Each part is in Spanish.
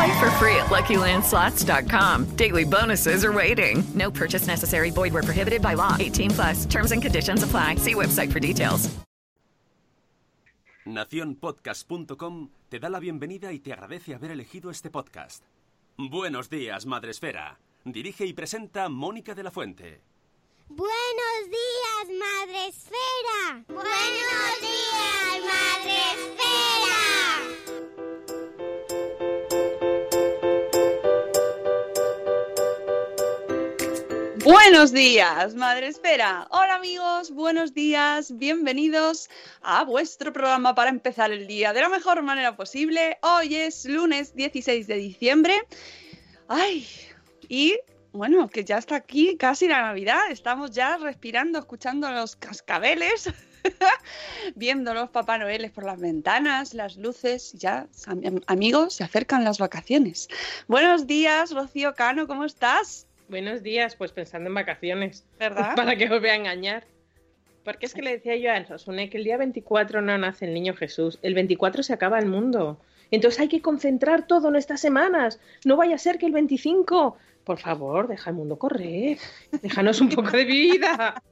Play for free at LuckyLandSlots.com. Daily bonuses are waiting. No purchase necessary. Void where prohibited by law. 18 plus. Terms and conditions apply. See website for details. Naciónpodcast.com te da la bienvenida y te agradece haber elegido este podcast. Buenos días, Madresfera. Dirige y presenta Mónica de la Fuente. Buenos días, Madre Esfera. Buenos días, Madre Buenos días, Madre Espera. Hola amigos, buenos días, bienvenidos a vuestro programa para empezar el día de la mejor manera posible. Hoy es lunes 16 de diciembre. Ay, y bueno, que ya está aquí casi la Navidad. Estamos ya respirando, escuchando los cascabeles, viendo los Papá Noeles por las ventanas, las luces. Ya, am- amigos, se acercan las vacaciones. Buenos días, Rocío Cano, ¿cómo estás? Buenos días, pues pensando en vacaciones. ¿Verdad? Para que os voy a engañar. Porque es que le decía yo a Rosune que el día 24 no nace el niño Jesús. El 24 se acaba el mundo. Entonces hay que concentrar todo en estas semanas. No vaya a ser que el 25. Por favor, deja el mundo correr. Déjanos un poco de vida.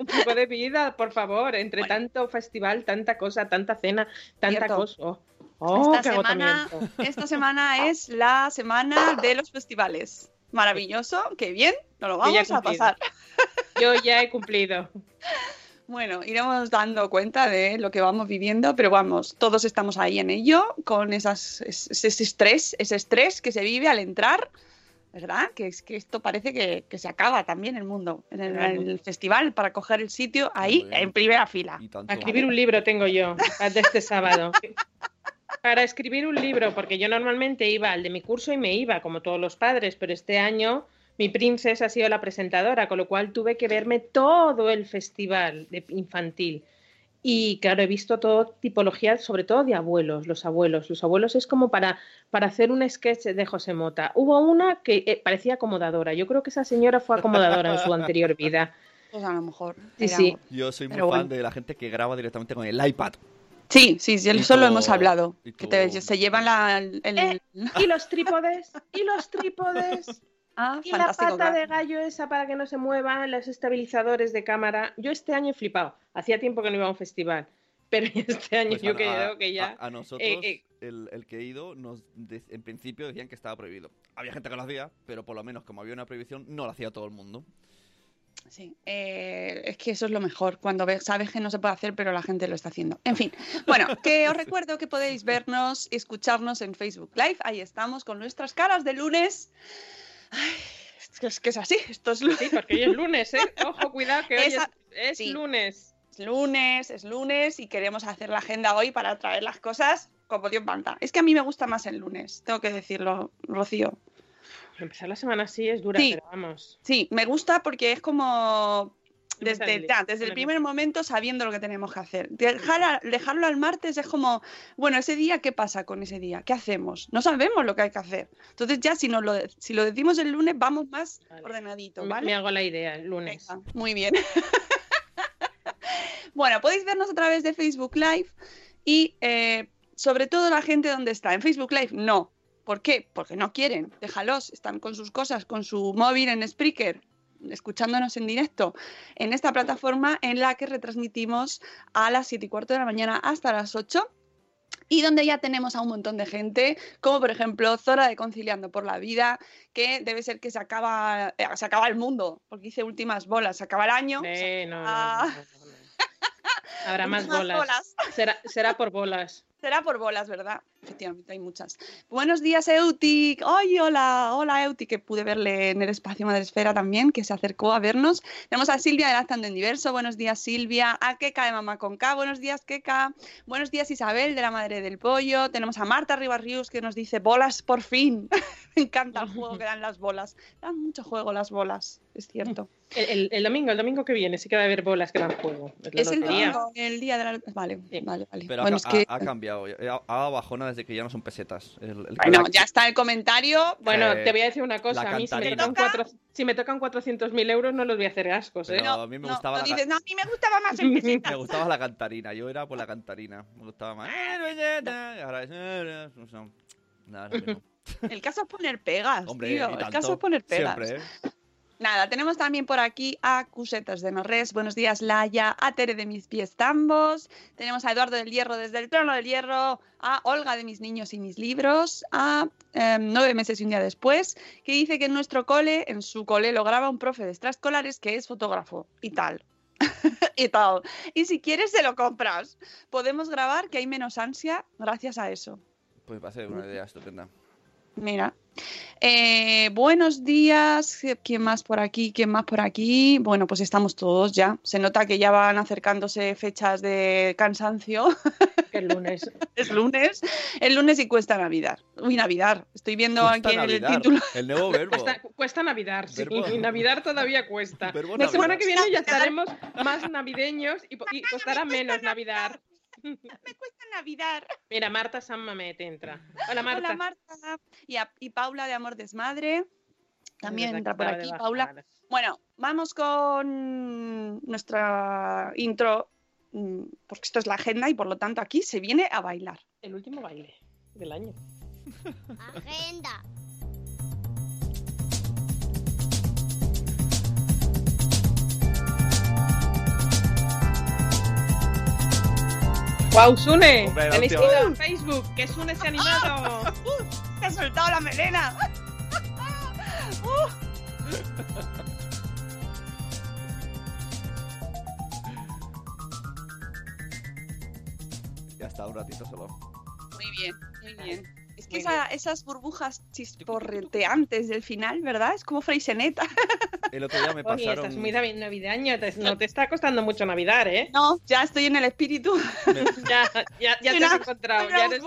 Un poco de vida, por favor. Entre tanto festival, tanta cosa, tanta cena, tanta cosa. Oh, oh, esta, semana, esta semana es la semana de los festivales. Maravilloso, qué bien, nos lo vamos a pasar. Yo ya he cumplido. Bueno, iremos dando cuenta de lo que vamos viviendo, pero vamos, todos estamos ahí en ello, con esas, es- ese estrés, ese estrés que se vive al entrar, ¿verdad? Que es que esto parece que, que se acaba también el mundo, en el, en el festival, para coger el sitio ahí en primera fila. A escribir un libro tengo yo de este sábado. Para escribir un libro, porque yo normalmente iba al de mi curso y me iba, como todos los padres, pero este año mi princesa ha sido la presentadora, con lo cual tuve que verme todo el festival de infantil. Y claro, he visto todo tipología, sobre todo de abuelos, los abuelos. Los abuelos es como para, para hacer un sketch de José Mota. Hubo una que eh, parecía acomodadora. Yo creo que esa señora fue acomodadora en su anterior vida. Pues a lo mejor. Sí. Yo soy muy Pero fan bueno. de la gente que graba directamente con el iPad. Sí, sí, sí, Y eso lo hemos hablado. y Que te- se llevan la, el, Eh, ¿Y los trípodes? ¿Y los trípodes? Ah, Y la pata claro. de gallo esa para que no se muevan, los estabilizadores de cámara. Yo este año he flipado. Hacía tiempo que no iba a un festival. Pero este año Pues yo a- creo a- que ya. A, a nosotros, eh, eh, El, el que he ido, nos, de- en principio decían que estaba prohibido. Había gente que lo hacía, pero por lo menos como había una prohibición, no lo hacía todo el mundo. Sí, eh, es que eso es lo mejor, cuando ves, sabes que no se puede hacer, pero la gente lo está haciendo. En fin, bueno, que os recuerdo que podéis vernos y escucharnos en Facebook Live. Ahí estamos con nuestras caras de lunes. Ay, es, que, es que es así, esto es lunes. Sí, porque hoy es lunes, ¿eh? Ojo, cuidado, que hoy Esa- es, es sí. lunes. Es lunes, es lunes y queremos hacer la agenda hoy para traer las cosas como Dios manda. Es que a mí me gusta más el lunes, tengo que decirlo, Rocío. Empezar la semana así es dura, Sí. pero vamos. Sí, me gusta porque es como desde, ya, desde el primer momento sabiendo lo que tenemos que hacer. Dejar a- dejarlo al martes es como, bueno, ese día, ¿qué pasa con ese día? ¿Qué hacemos? No sabemos lo que hay que hacer. Entonces ya si, nos lo, si lo decimos el lunes, vamos más ordenadito, Me- ¿vale? Me hago la idea, el lunes. Venga, muy bien. bueno, podéis vernos a través de Facebook Live y eh, sobre todo la gente donde está. En Facebook Live no. ¿Por qué? Porque no quieren. Déjalos. Están con sus cosas, con su móvil en Spreaker, escuchándonos en directo en esta plataforma en la que retransmitimos a las 7 y cuarto de la mañana hasta las 8 y donde ya tenemos a un montón de gente, como por ejemplo Zora de Conciliando por la Vida, que debe ser que se acaba, eh, se acaba el mundo, porque hice últimas bolas, se acaba el año. Eh, no, no, acaba- no, no, no. Habrá más, Más bolas. bolas. Será, será por bolas. Será por bolas, ¿verdad? Efectivamente, hay muchas. Buenos días, Eutic. Ay, hola, hola, Eutic, que pude verle en el espacio Madresfera también, que se acercó a vernos. Tenemos a Silvia de Lactando en Diverso. Buenos días, Silvia. A Keka de Mamá con K. Buenos días, Keka. Buenos días, Isabel de la Madre del Pollo. Tenemos a Marta Ribarrius que nos dice bolas por fin. Me encanta el juego que dan las bolas. Dan mucho juego las bolas, es cierto. El, el- el domingo, el domingo que viene, sí que va a haber bolas que dan juego. Es el, domingo, el día de la... Vale, vale, vale. Pero bueno, ha, es que... ha- ha cambiado. Ha, ha dado desde que ya no son pesetas. El- el Bueno, ya está el comentario. Bueno, Eh, te voy a decir una cosa. A mí, si me, tocan cuatro, si me tocan 400.000 euros, no los voy a hacer ascos, ¿eh? Pero a mí me No, gustaba no la, dices, no, a mí me gustaba más el peseta. me gustaba la cantarina. Yo era por la cantarina. Me gustaba más. Y ahora es. no sé. Nada, es lo mismo. El caso es poner pegas, Hombre, tío. El caso es poner pegas. Siempre, ¿eh? Nada, tenemos también por aquí a Cusetas de Norres. Buenos días, Laia. A Tere de mis pies tambos. Tenemos a Eduardo del Hierro desde el trono del Hierro. A Olga de mis niños y mis libros. A em, nueve meses y un día después. Que dice que en nuestro cole, en su cole, lo graba un profe de extraescolares que es fotógrafo. Y tal. y tal. Y si quieres, se lo compras. Podemos grabar que hay menos ansia gracias a eso. Pues va a ser una idea estupenda. Mira. Eh, buenos días. ¿Quién más por aquí? ¿Quién más por aquí? Bueno, pues estamos todos ya. Se nota que ya van acercándose fechas de cansancio. El lunes. es lunes. El lunes y cuesta Navidad. Uy, Navidad. Estoy viendo Cuesta aquí en el Navidad, título. El nuevo verbo. Cuesta, cuesta Navidad, sí. Verbo- Y Navidad todavía cuesta. Verbo La semana Navidad. que viene ya estaremos más navideños y costará menos Navidad. Me cuesta Navidad. Mira, Marta San Mamet entra. Hola, Marta. Hola, Marta. Y, a- y Paula de Amor Desmadre. También entra por aquí, Paula. Bueno, vamos con nuestra intro, mm, porque esto es la agenda y por lo tanto aquí se viene a bailar. El último baile del año. Agenda. ¡Wow, Sune! Hombre, Tenéis que ir a Facebook, que Sune se ha animado. ¡Te ha soltado la melena! Ya está, un ratito solo. Muy bien, muy bien. Que esa- esas burbujas chisporreteantes del final, ¿verdad? Es como Freixeneta. El otro día me Oye, pasaron. estás muy navi- navideño, te- no te está costando mucho Navidad, ¿eh? No, ya estoy en el espíritu. Ya, ya, ya te has encontrado. ya eres-.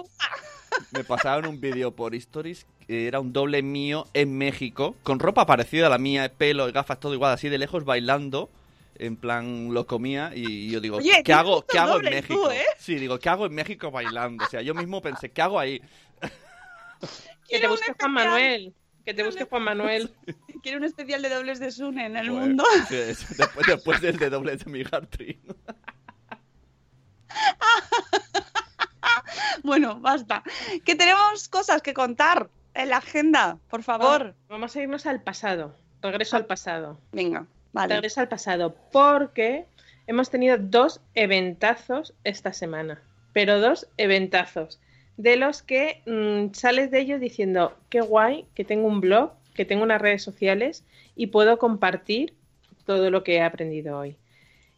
Me pasaron un vídeo por Stories que era un doble mío en México, con ropa parecida a la mía, pelo gafas, todo igual, así de lejos, bailando. En plan, lo comía y yo digo, Oye, ¿qué hago, ¿qué hago en México? tú, ¿eh? Sí, digo, ¿qué hago en México bailando? O sea, yo mismo pensé, ¿qué hago ahí? Que te busque Juan. Manuel. Que te busque Juan Manuel. Quiero un especial de dobles de Sune en el mundo. después, después del de doble de mi Gartry. Bueno, basta. Que tenemos cosas que contar en la agenda, por favor. Vamos a irnos al pasado. Regreso al pasado. Venga, vale. Regreso al pasado. Porque hemos tenido dos eventazos esta semana. Pero dos eventazos. De los que mm, sales de ellos diciendo, qué guay, que tengo un blog, que tengo unas redes sociales y puedo compartir todo lo que he aprendido hoy.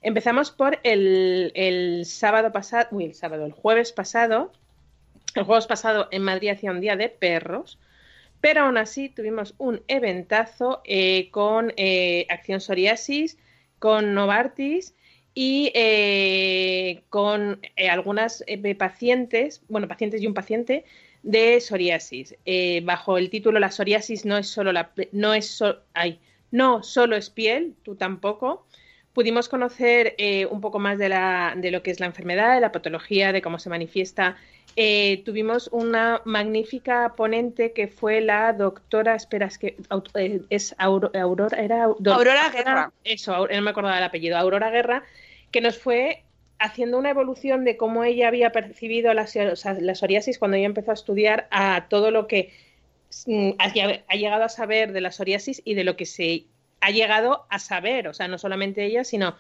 Empezamos por el, el sábado pasado, uy, el sábado, el jueves pasado. El jueves pasado en Madrid hacía un día de perros, pero aún así tuvimos un eventazo eh, con eh, Acción Psoriasis, con Novartis y eh, con eh, algunas eh, pacientes, bueno, pacientes y un paciente de psoriasis, bajo el título La psoriasis no es solo la no es so- ay, no solo es piel, tú tampoco. Pudimos conocer un poco más de, la, de lo que es la enfermedad, de la patología, de cómo se manifiesta. Tuvimos una magnífica ponente que fue la doctora, espera, es que es Auro- Aurora, era Aurora Guerra. Eso, no me acordaba del apellido, Aurora Guerra, que nos fue haciendo una evolución de cómo ella había percibido la, o psoriasis cuando ella empezó a estudiar a todo lo que mm, ha, lle- ha llegado a saber de la psoriasis y de lo que se ha llegado a saber, o sea, no solamente ella, sino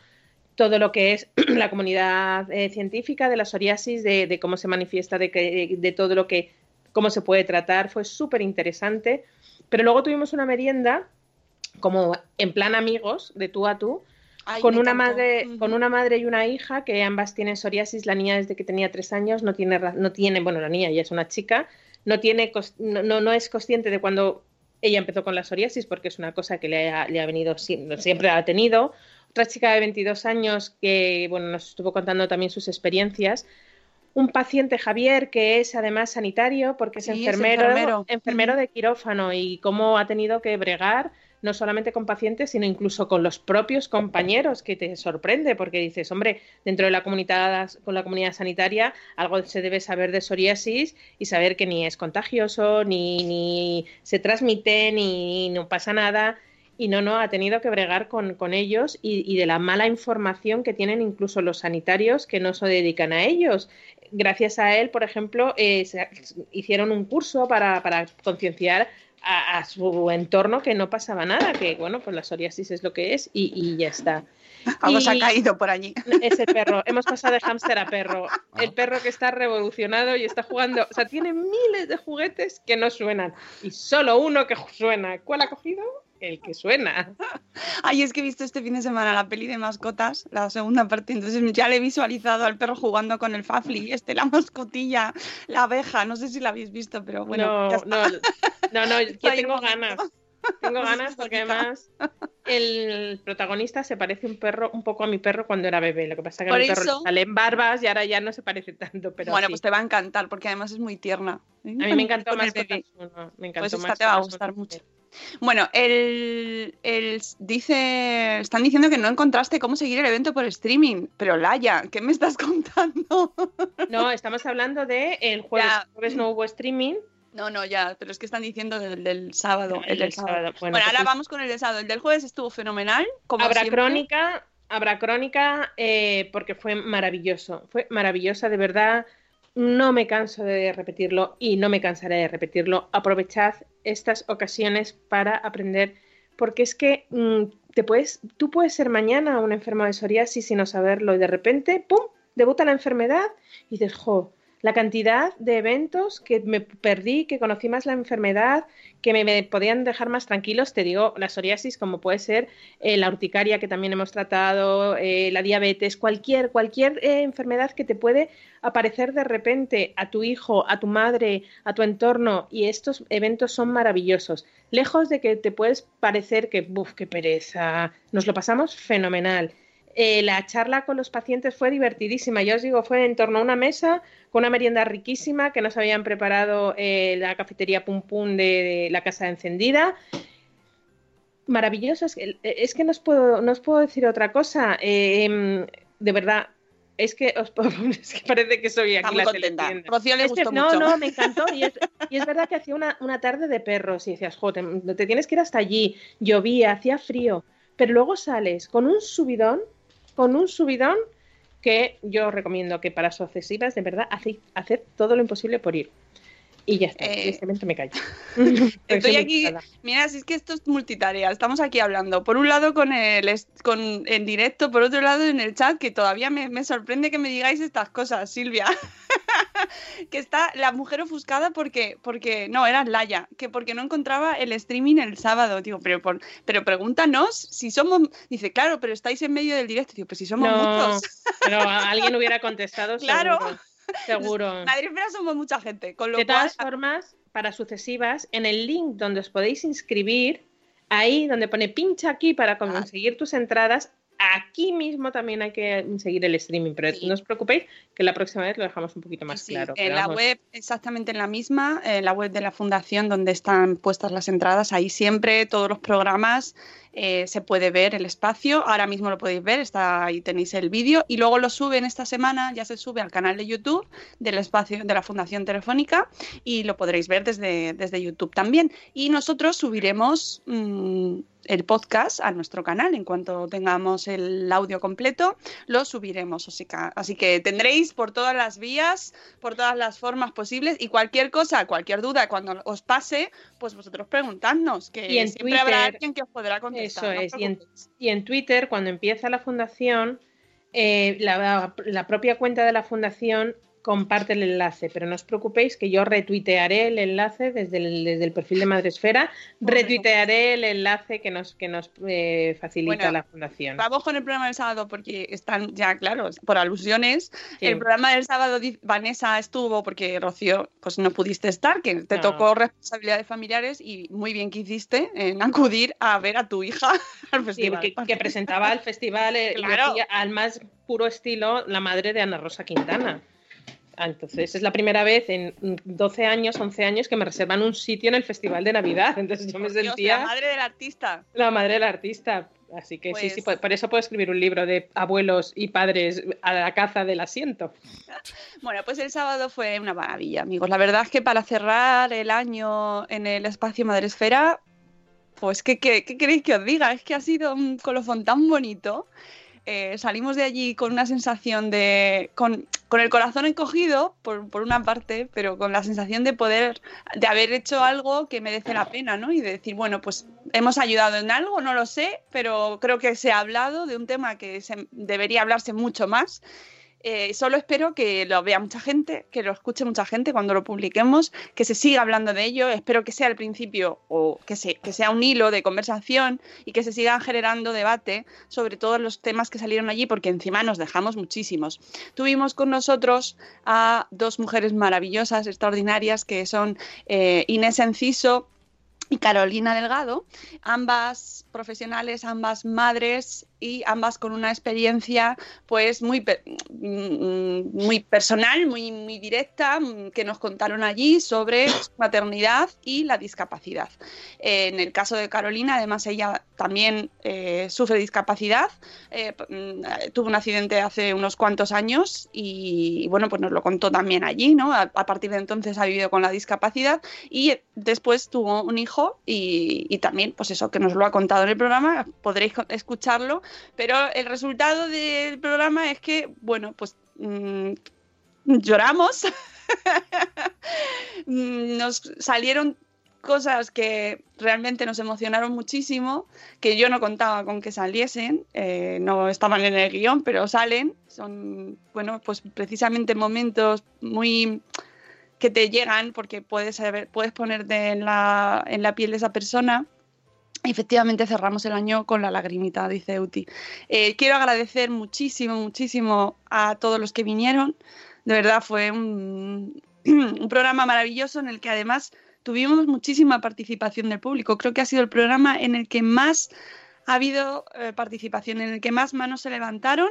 todo lo que es la comunidad eh, científica de la psoriasis, de, de cómo se manifiesta, de, que, de todo lo que, cómo se puede tratar, fue súper interesante. Pero luego tuvimos una merienda, como en plan amigos, de tú a tú, Ay, con una madre, Ujú. con una madre y una hija que ambas tienen psoriasis. La niña desde que tenía tres años no tiene, no tiene, bueno, la niña ya es una chica, no tiene, no, no, es consciente de cuando ella empezó con la psoriasis porque es una cosa que le ha, le ha venido sie- siempre ha tenido. Otra chica de 22 años que, bueno, nos estuvo contando también sus experiencias. Un paciente, Javier, que es además sanitario porque es Sí, es enfermero, enfermero. enfermero Ujú. de quirófano y cómo ha tenido que bregar no solamente con pacientes, sino incluso con los propios compañeros, que te sorprende porque dices, hombre, dentro de la comunidad, con la comunidad sanitaria, algo se debe saber de psoriasis y saber que ni es contagioso, ni, ni se transmite, ni no pasa nada. Y no, no, ha tenido que bregar con, con ellos y, de la mala información que tienen incluso los sanitarios que no se dedican a ellos. Gracias a él, por ejemplo, eh, hicieron un curso para, para concienciar a, a su entorno que no pasaba nada, que bueno, pues la psoriasis es lo que es y, y ya está. Algo se ha Y- caído por allí. Es el perro, hemos pasado de hámster a perro. El perro que está revolucionado y está jugando, o sea, tiene miles de juguetes que no suenan y solo uno que suena. ¿Cuál ha cogido? El que suena. Ay, es que he visto este fin de semana la peli de mascotas, la segunda parte, entonces ya le he visualizado al perro jugando con el Fafli, este, la mascotilla, la abeja, no sé si la habéis visto, pero bueno. ya no, está. no, no, no, yo tengo ganas. Tengo Pues ganas porque además el protagonista se parece un perro, un poco a mi perro cuando era bebé. Lo que pasa es que a mi perro eso- le salen barbas y ahora ya no se parece tanto, pero bueno, sí. pues te va a encantar porque además es muy tierna. a mí me encantó más bebé. Me encantó Pues esta más te va a gustar mucho. Bueno, el, el- dice, están diciendo que no encontraste cómo seguir el evento por streaming, pero Laia, ¿qué me estás contando? No, estamos hablando de el jueves. Ya. Jueves no hubo streaming. No, no, ya, pero es que están diciendo del, del sábado. El el del sábado. sábado. Bueno, Bueno, ahora pues- vamos con el del sábado. El del jueves estuvo fenomenal. Como habrá siempre. crónica, habrá crónica eh, porque fue maravilloso. Fue maravillosa, de verdad. No me canso de repetirlo y no me cansaré de repetirlo. Aprovechad estas ocasiones para aprender, porque es que mm, te puedes, tú puedes ser mañana un enfermo de psoriasis y no saberlo y de repente, ¡pum!, debuta la enfermedad y dices, jo, la cantidad de eventos que me perdí, que conocí más la enfermedad, que me, podían dejar más tranquilos, te digo, la psoriasis, como puede ser eh, la urticaria que también hemos tratado, eh, la diabetes, cualquier, cualquier eh, enfermedad que te puede aparecer de repente a tu hijo, a tu madre, a tu entorno, y estos eventos son maravillosos. Lejos de que te puedes parecer que, buf, qué pereza, nos lo pasamos fenomenal. Eh, la charla con los pacientes fue divertidísima. Yo os digo, fue en torno a una mesa con una merienda riquísima que nos habían preparado eh, la cafetería Pum Pum de, de la Casa Encendida. Maravilloso. Es que, es que no, os puedo, no os puedo decir otra cosa. Eh, em, de verdad, es que, os, es que parece que soy aquí Está muy la contenta. Rocío le gustó no, mucho. no, me encantó. Y es, y es verdad que hacía una, una tarde de perros y decías, te, te tienes que ir hasta allí. Llovía, hacía frío. Pero luego sales con un subidón, con un subidón que yo recomiendo que para sucesivas, de verdad, haced, haced todo lo imposible por ir. Y ya está. Eh, este me callo. Estoy aquí, mira, si es que esto es multitarea, estamos aquí hablando, por un lado con el con en directo, por otro lado en el chat, que todavía me, me sorprende que me digáis estas cosas, Silvia. que está la mujer ofuscada porque, porque no, era Laia, que porque no encontraba el streaming el sábado, digo, pero, por- pero pregúntanos si somos, dice, claro, pero estáis en medio del directo, digo, pues si somos No, muchos. pero alguien hubiera contestado Claro. seguro. Seguro. Madre mía, somos mucha gente, con lo De cual, todas formas, para sucesivas, en el link donde os podéis inscribir, ahí donde pone pincha aquí para conseguir tus entradas, aquí mismo también hay que seguir el streaming, pero Sí. no os preocupéis que la próxima vez lo dejamos un poquito más Sí, claro. en la vamos. web, exactamente en la misma, en la web de la fundación donde están puestas las entradas, ahí siempre todos los programas eh, se puede ver el espacio. Ahora mismo lo podéis ver, está ahí tenéis el vídeo y luego lo suben esta semana, ya se sube al canal de YouTube del espacio de la Fundación Telefónica y lo podréis ver desde, desde YouTube también. Y nosotros subiremos mm, el podcast a nuestro canal en cuanto tengamos el audio completo lo subiremos. Así que, así que tendréis por todas las vías, por todas las formas posibles y cualquier cosa, cualquier duda cuando os pase, pues vosotros preguntadnos, que siempre habrá alguien que os podrá contestar. Eso no es. Y en, preocupéis. y en Twitter, cuando empieza la fundación, eh, la, la propia cuenta de la fundación comparte el enlace, pero no os preocupéis que yo retuitearé el enlace desde el, desde el perfil de Madresfera, retuitearé el enlace que nos, que nos eh, facilita Bueno, la fundación. Vamos con el programa del sábado porque están ya, claro, por alusiones. El programa del sábado, Vanessa estuvo porque Rocío, pues no pudiste estar, que te No. tocó responsabilidades familiares y muy bien que hiciste en acudir a ver a tu hija al Sí, festival. que, que presentaba el festival Claro. al más puro estilo la madre de Ana Rosa Quintana. Ah, Entonces es la primera vez en 12 años, 11 años que me reservan un sitio en el festival de Navidad. Entonces yo me Dios, sentía la madre del artista. la madre del artista. Así que sí, sí, Pues- por, por eso puedo escribir un libro de abuelos y padres a la caza del asiento. Bueno, pues el sábado fue una maravilla, amigos. La verdad es que para cerrar el año en el espacio Madresfera, pues ¿qué, qué, qué queréis que os diga? Es que ha sido un colofón tan bonito. Eh, salimos de allí con una sensación de. con, con el corazón encogido, por, por una parte, pero con la sensación de poder. de haber hecho algo que merece la pena, ¿no? Y de decir, bueno, pues hemos ayudado en algo, no lo sé, pero creo que se ha hablado de un tema que se, debería hablarse mucho más. Eh, solo espero que lo vea mucha gente, que lo escuche mucha gente cuando lo publiquemos, que se siga hablando de ello. Espero que sea el principio o que, se- que sea un hilo de conversación y que se sigan generando debate sobre todos los temas que salieron allí, porque encima nos dejamos muchísimos. Tuvimos con nosotros a dos mujeres maravillosas, extraordinarias, que son eh, Inés Enciso y Carolina Delgado, ambas profesionales, ambas madres y ambas con una experiencia pues muy pe- mm, muy personal, muy muy directa mm, que nos contaron allí sobre maternidad y la discapacidad. Eh, en el caso de Carolina, además ella también eh, sufre discapacidad, eh, mm, tuvo un accidente hace unos cuantos años y, bueno pues nos lo contó también allí, ¿no? A, a partir de entonces ha vivido con la discapacidad y después tuvo un hijo y, y también, pues eso, que nos lo ha contado el programa, podréis escucharlo, pero el resultado del programa es que, bueno, pues mm, lloramos, Mm, nos salieron cosas que realmente nos emocionaron muchísimo, que yo no contaba con que saliesen, eh, no estaban en el guion, pero salen, son, bueno, pues precisamente momentos muy que te llegan porque puedes puedes ponerte en la, en la piel de esa persona. Efectivamente cerramos el año con la lagrimita, dice Uti. Eh, quiero agradecer muchísimo, muchísimo a todos los que vinieron. De verdad fue un, un programa maravilloso en el que además tuvimos muchísima participación del público. Creo que ha sido el programa en el que más ha habido eh, participación, en el que más manos se levantaron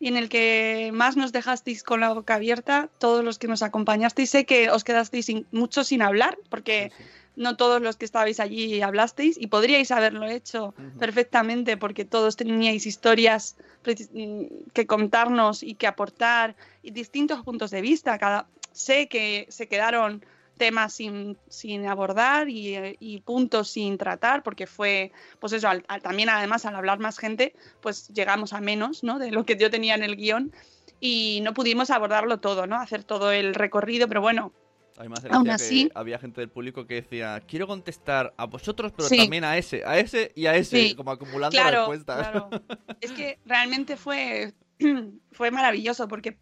y en el que más nos dejasteis con la boca abierta, todos los que nos acompañasteis. Sé que os quedasteis sin, mucho sin hablar, porque no todos los que estabais allí hablasteis y podríais haberlo hecho perfectamente, porque todos teníais historias mm, que contarnos y que aportar y distintos puntos de vista. Cada, sé que se quedaron temas sin, sin abordar y, eh, y puntos sin tratar, porque fue, pues eso, al- al- también además al hablar más gente, pues llegamos a menos, ¿no? De lo que yo tenía en el guion y no pudimos abordarlo todo, ¿no? Hacer todo el recorrido, pero bueno, Además, Aún así- había gente del público que decía, quiero contestar a vosotros, pero Sí. también a ese, a ese y a ese, Sí. como acumulando Claro, respuestas. claro. Es que realmente fue, fue maravilloso porque,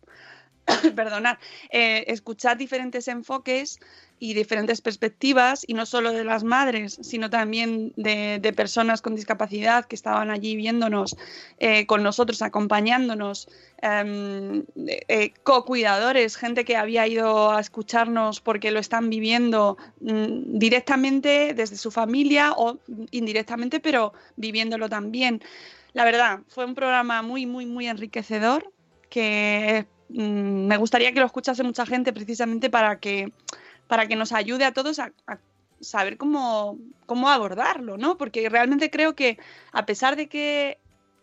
perdonad, eh, escuchar diferentes enfoques y diferentes perspectivas, y no solo de las madres, sino también de, personas con discapacidad que estaban allí viéndonos, eh, con nosotros, acompañándonos, em, eh, co-cuidadores, gente que había ido a escucharnos porque lo están viviendo mm, directamente desde su familia o indirectamente, pero viviéndolo también. La verdad, fue un programa muy, muy, muy enriquecedor que mm, me gustaría que lo escuchase mucha gente precisamente para que, para que nos ayude a todos a, saber cómo, cómo abordarlo, ¿no? Porque realmente creo que a pesar de que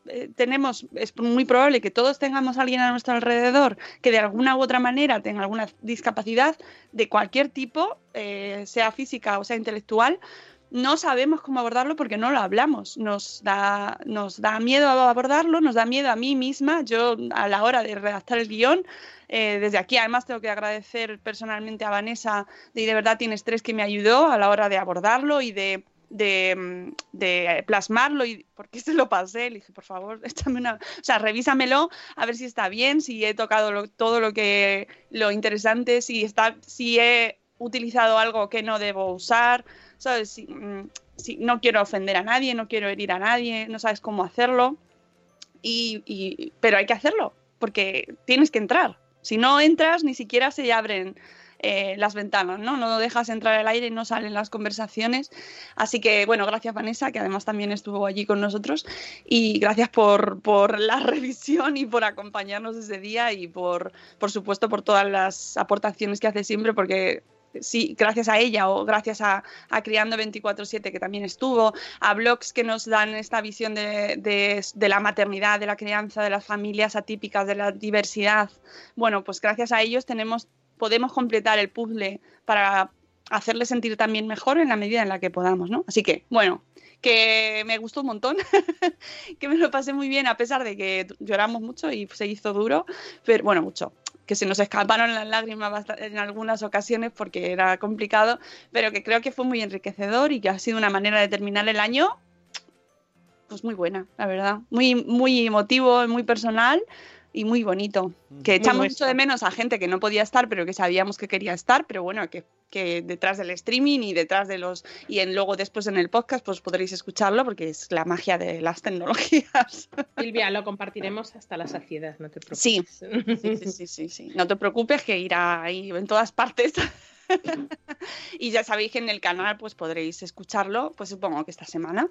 eh, tenemos, es muy probable que todos tengamos a alguien a nuestro alrededor que de alguna u otra manera tenga alguna discapacidad de cualquier tipo, eh, sea física o sea intelectual, no sabemos cómo abordarlo porque no lo hablamos. Nos da, nos da miedo abordarlo, nos da miedo a mí misma. Yo a la hora de redactar el guion, eh, desde aquí además tengo que agradecer personalmente a Vanessa de, de verdad tienes tres que me ayudó a la hora de abordarlo y de de, mm, plasmarlo y porque se lo pasé, le dije, por favor, échame una, o sea, revísamelo a ver si está bien, si he tocado todo lo que lo interesante, si está si he utilizado algo que no debo usar, ¿sabes? Si, mm, si no quiero ofender a nadie, no quiero herir a nadie, no sabes cómo hacerlo. Y, pero hay que hacerlo, porque tienes que entrar. Si no entras, ni siquiera se abren eh, las ventanas, ¿no? No dejas entrar el aire no salen las conversaciones. Así que, bueno, gracias Vanessa, que además también estuvo allí con nosotros. Y gracias por, por la revisión y por acompañarnos ese día y por, por supuesto, por todas las aportaciones que hace siempre, porque sí, gracias a ella o gracias a, Criando 24-7 que también estuvo, a blogs que nos dan esta visión de, de- de la maternidad, de la crianza, de las familias atípicas, de la diversidad. Bueno, pues gracias a ellos tenemos, podemos completar el puzzle para hacerle sentir también mejor en la medida en la que podamos, ¿no? Así que, bueno, que me gustó un montón, que me lo pasé muy bien a pesar de que lloramos mucho y se hizo duro, pero bueno, mucho que se nos escaparon las lágrimas en algunas ocasiones porque era complicado, pero que creo que fue muy enriquecedor y que ha sido una manera de terminar el año pues muy buena, la verdad. Muy, muy emotivo, muy personal y muy bonito. Que echamos mucho de menos a gente que no podía estar, pero que sabíamos que quería estar, pero bueno, que, que detrás del streaming y detrás de los. y en, luego después en el podcast, pues podréis escucharlo porque es la magia de las tecnologías. Silvia, lo compartiremos hasta la saciedad, no te preocupes. Sí, sí, sí, sí, sí, sí. No te preocupes que irá ahí en todas partes. y ya sabéis que en el canal pues podréis escucharlo, pues supongo que esta semana.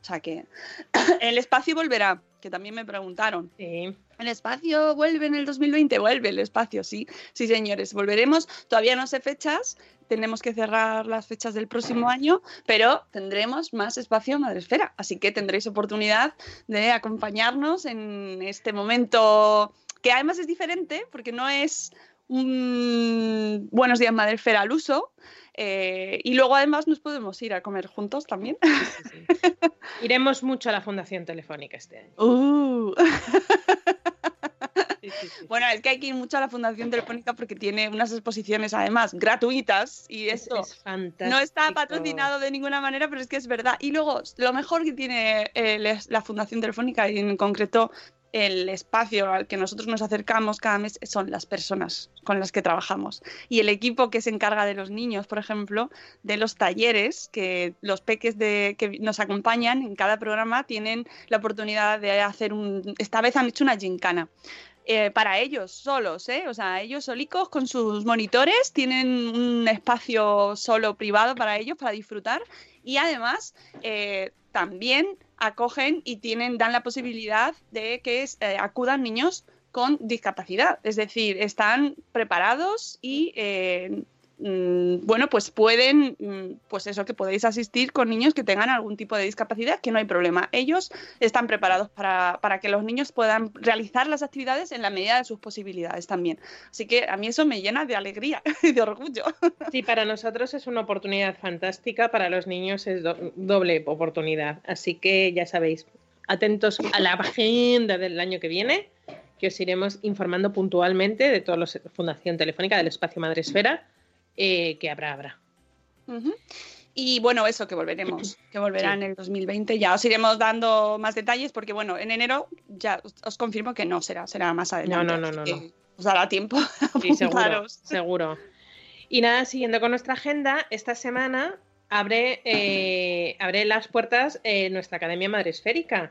O sea que el espacio volverá, que también me preguntaron. Sí. El espacio vuelve en el 2020, vuelve el espacio, sí, sí señores, volveremos. Todavía no sé fechas, tenemos que cerrar las fechas del próximo año, pero tendremos más espacio Madresfera, así que tendréis oportunidad de acompañarnos en este momento que además es diferente porque no es un Buenos días Madresfera al uso. eh, y luego además nos podemos ir a comer juntos también. Iremos mucho a la Fundación Telefónica este año. Uh. Bueno, es que hay que ir mucho a la Fundación Telefónica porque tiene unas exposiciones además gratuitas y Es- esto es fantástico. no está patrocinado de ninguna manera, pero es que es verdad. Y luego, lo mejor que tiene eh, la Fundación Telefónica y en concreto el espacio al que nosotros nos acercamos cada mes son las personas con las que trabajamos. Y el equipo que se encarga de los niños, por ejemplo, de los talleres, que los peques de, que nos acompañan en cada programa tienen la oportunidad de hacer un... Esta vez han hecho una gincana eh, para ellos solos, ¿eh? O sea, ellos solicos con sus monitores tienen un espacio solo privado para ellos para disfrutar y además eh, también acogen y tienen dan la posibilidad de que eh, acudan niños con discapacidad, es decir, están preparados y eh, bueno, pues pueden, mm, pues eso, que podéis asistir con niños que tengan algún tipo de discapacidad, que no hay problema. Ellos están preparados para, para que los niños puedan realizar las actividades en la medida de sus posibilidades también. Así que a mí eso me llena de alegría y de orgullo. Sí, para nosotros es una oportunidad fantástica, para los niños es do- doble oportunidad. Así que ya sabéis, atentos a la agenda del año que viene, que os iremos informando puntualmente de toda la Fundación Telefónica del Espacio Madresfera, eh, que habrá, habrá. Y bueno, eso que volveremos, que volverá Sí. en el 2020. Ya os iremos dando más detalles porque, bueno, en enero ya os, os confirmo que no será, será más adelante. no, no, no, que no. Os dará tiempo. a Sí, seguro, seguro. Y nada, siguiendo con nuestra agenda, esta semana abre, eh, abre las puertas eh, nuestra Academia Madresférica.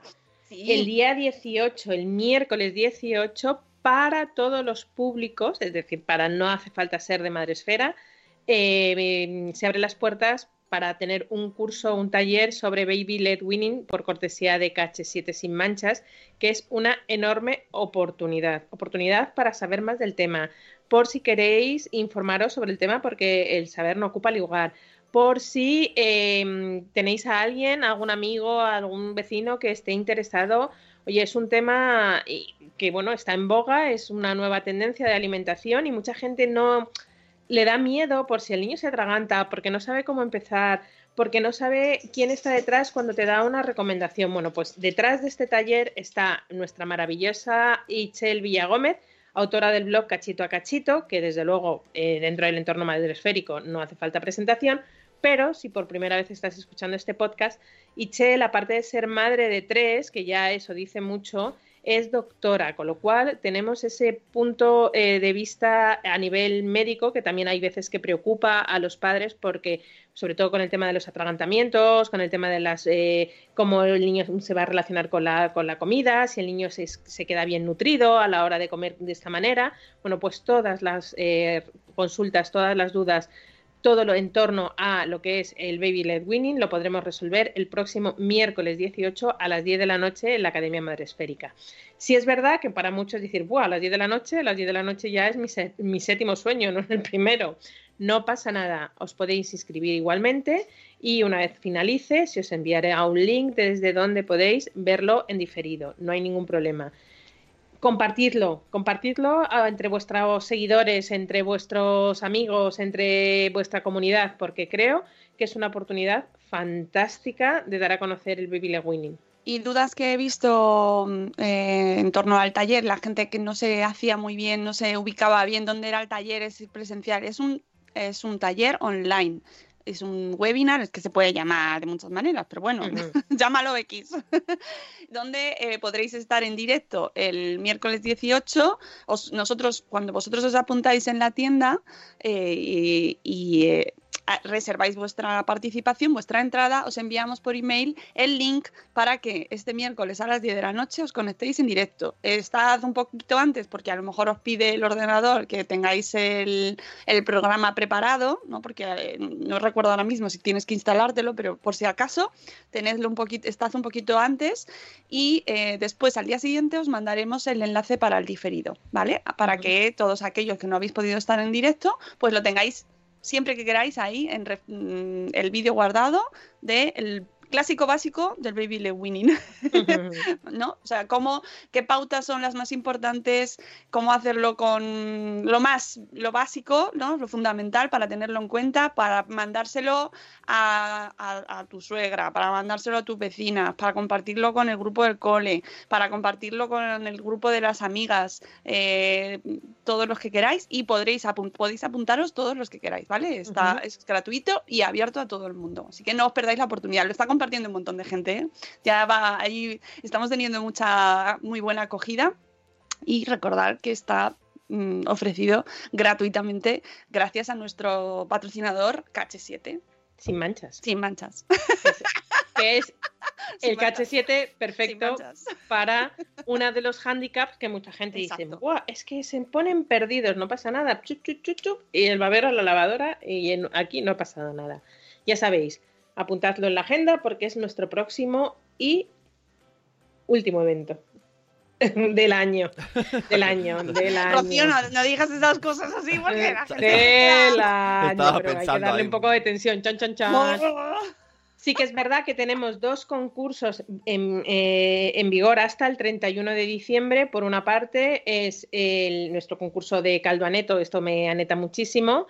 Sí. El día 18, el miércoles 18, para todos los públicos, es decir, para no hace falta ser de Madresfera, eh, se abren las puertas para tener un curso, un taller sobre Baby Led Winning por cortesía de KH7 Sin Manchas, que es una enorme oportunidad. Oportunidad para saber más del tema. Por si queréis informaros sobre el tema, porque el saber no ocupa lugar. Por si eh, tenéis a alguien, algún amigo, algún vecino que esté interesado. Oye, es un tema eh, que bueno, está en boga, es una nueva tendencia de alimentación y mucha gente no le da miedo por si el niño se atraganta, porque no sabe cómo empezar, porque no sabe quién está detrás cuando te da una recomendación. Bueno, pues detrás de este taller está nuestra maravillosa Ichel Villagómez, autora del blog Cachito a Cachito, que desde luego eh, dentro del entorno madresférico no hace falta presentación, Pero si por primera vez estás escuchando este podcast, Ichel, aparte de ser madre de tres, que ya eso dice mucho, es doctora, con lo cual tenemos ese punto eh, de vista a nivel médico que también hay veces que preocupa a los padres porque sobre todo con el tema de los atragantamientos, con el tema de las eh, cómo el niño se va a relacionar con la, con la comida, si el niño se, se, queda bien nutrido a la hora de comer de esta manera. Bueno, pues todas las eh, consultas, todas las dudas todo lo en torno a lo que es el Baby Led Winning lo podremos resolver el próximo miércoles 18 a las 10 de la noche en la Academia Madre Esférica. Si es verdad que para muchos decir, Buah, a las 10 de la noche, a las 10 de la noche ya es mi, séptimo sueño, no el primero. No pasa nada, os podéis inscribir igualmente y una vez finalice, se os enviaré a un link desde donde podéis verlo en diferido. No hay ningún problema compartidlo, compartidlo ah, entre vuestros seguidores, entre vuestros amigos, entre vuestra comunidad, porque creo que es una oportunidad fantástica de dar a conocer el Baby Winning. Y dudas que he visto eh, en torno al taller, la gente que no se hacía muy bien, no se ubicaba bien dónde era el taller, es presencial, es un, es un taller online es un webinar, es que se puede llamar de muchas maneras, pero bueno, llámalo X, donde eh, podréis estar en directo el miércoles 18. nosotros, cuando vosotros os apuntáis en la tienda eh, y, eh, reserváis vuestra participación, vuestra entrada, os enviamos por email el link para que este miércoles a las 10 de la noche os conectéis en directo. Estad un poquito antes porque a lo mejor os pide el ordenador que tengáis el, programa preparado, ¿no? porque eh, no recuerdo ahora mismo si tienes que instalártelo, pero por si acaso, tenedlo un poquito, estad un poquito antes y eh, después al día siguiente os mandaremos el enlace para el diferido, ¿vale? Para que todos aquellos que no habéis podido estar en directo, pues lo tengáis siempre que queráis ahí en mm, el vídeo guardado del clásico básico del baby le winning, ¿no? O sea, cómo, qué pautas son las más importantes, cómo hacerlo con lo más, lo básico, ¿no? Lo fundamental para tenerlo en cuenta, para mandárselo a, tu suegra, para mandárselo a tus vecinas, para compartirlo con el grupo del cole, para compartirlo con el grupo de las amigas, eh, todos los que queráis y podréis podéis apuntaros todos los que queráis, ¿vale? Está, Es gratuito y abierto a todo el mundo, así que no os perdáis la oportunidad. Lo está compartiendo un montón de gente, ¿eh? ya va ahí, estamos teniendo mucha, muy buena acogida y recordar que está mm, ofrecido gratuitamente gracias a nuestro patrocinador KH7. Sin manchas. Sin manchas. Que es el KH7 perfecto para uno de los handicaps que mucha gente dice, es que se ponen perdidos, no pasa nada, y el babero a la lavadora y aquí no ha pasado nada. Ya sabéis, apuntadlo en la agenda porque es nuestro próximo y último evento. del año. Del año. Del año. Rocío, no, digas esas cosas así porque la gente. Del año. Pero hay que darle un poco de tensión. Chan, chan, chan. Sí que es verdad que tenemos dos concursos en, eh, en, vigor hasta el 31 de diciembre. Por una parte es el, nuestro concurso de caldo aneto, esto me aneta muchísimo,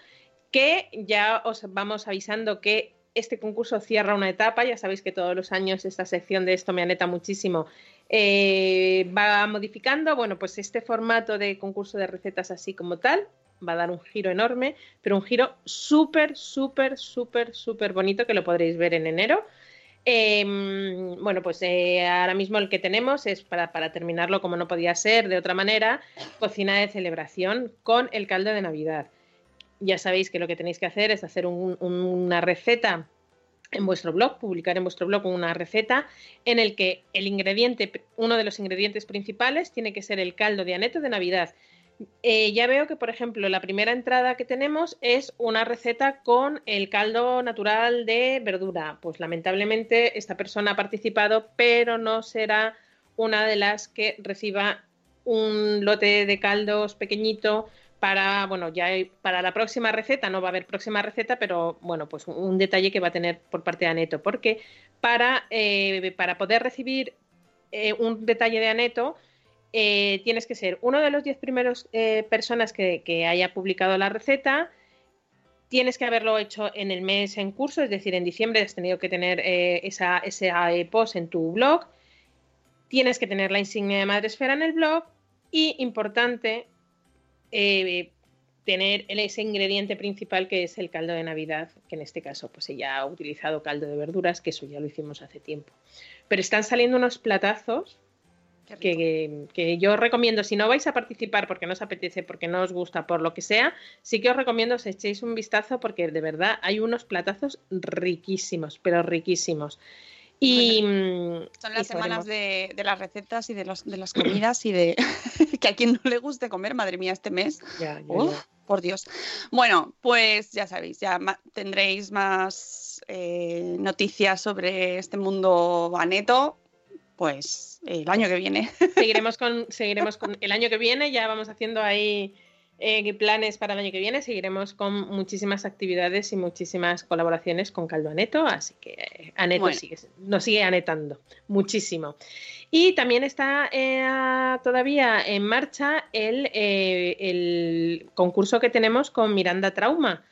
que ya os vamos avisando que este concurso cierra una etapa, ya sabéis que todos los años esta sección de esto me aneta muchísimo, eh, va modificando, bueno, pues este formato de concurso de recetas así como tal va a dar un giro enorme, pero un giro súper, súper, súper, súper bonito que lo podréis ver en enero. Em, bueno, pues eh, ahora mismo el que tenemos es para, terminarlo como no podía ser de otra manera, cocina de celebración con el caldo de Navidad ya sabéis que lo que tenéis que hacer es hacer una receta en vuestro blog, publicar en vuestro blog una receta en el que el ingrediente, uno de los ingredientes principales tiene que ser el caldo de aneto de Navidad. Eh, ya veo que, por ejemplo, la primera entrada que tenemos es una receta con el caldo natural de verdura. Pues lamentablemente esta persona ha participado, pero no será una de las que reciba un lote de caldos pequeñito para, bueno, ya para la próxima receta, no va a haber próxima receta, pero bueno, pues un detalle que va a tener por parte de Aneto, porque para, eh, para poder recibir eh, un detalle de Aneto, eh, tienes que ser uno de los 10 primeros personas que, haya publicado la receta, tienes que haberlo hecho en el mes en curso, es decir, en diciembre has tenido que tener esa, ese post en tu blog, tienes que tener la insignia de Madresfera en el blog y, importante, eh, tener ese ingrediente principal que es el caldo de Navidad, que en este caso pues ella ha utilizado caldo de verduras, que eso ya lo hicimos hace tiempo. Pero están saliendo unos platazos que, que, yo recomiendo, si no vais a participar porque no os apetece, porque no os gusta, por lo que sea, sí que os recomiendo os echéis un vistazo porque de verdad hay unos platazos riquísimos, pero riquísimos. Y, mm, Son las semanas de, de, las recetas y de, los, de las comidas y de que a quien no le guste comer, madre mía, este mes. Ya, ya, Uf, ya. Por Dios. Bueno, pues ya sabéis, ya ma tendréis más eh, noticias sobre este mundo baneto, pues el año que viene. Seguiremos con, seguiremos con el año que viene, ya vamos haciendo ahí eh, planes para el año que viene. Seguiremos con muchísimas actividades y muchísimas colaboraciones con Caldo Aneto, así que eh, Aneto Bueno. sigue, nos sigue anetando muchísimo. Y también está eh, todavía en marcha el, eh, el concurso que tenemos con Miranda Trauma.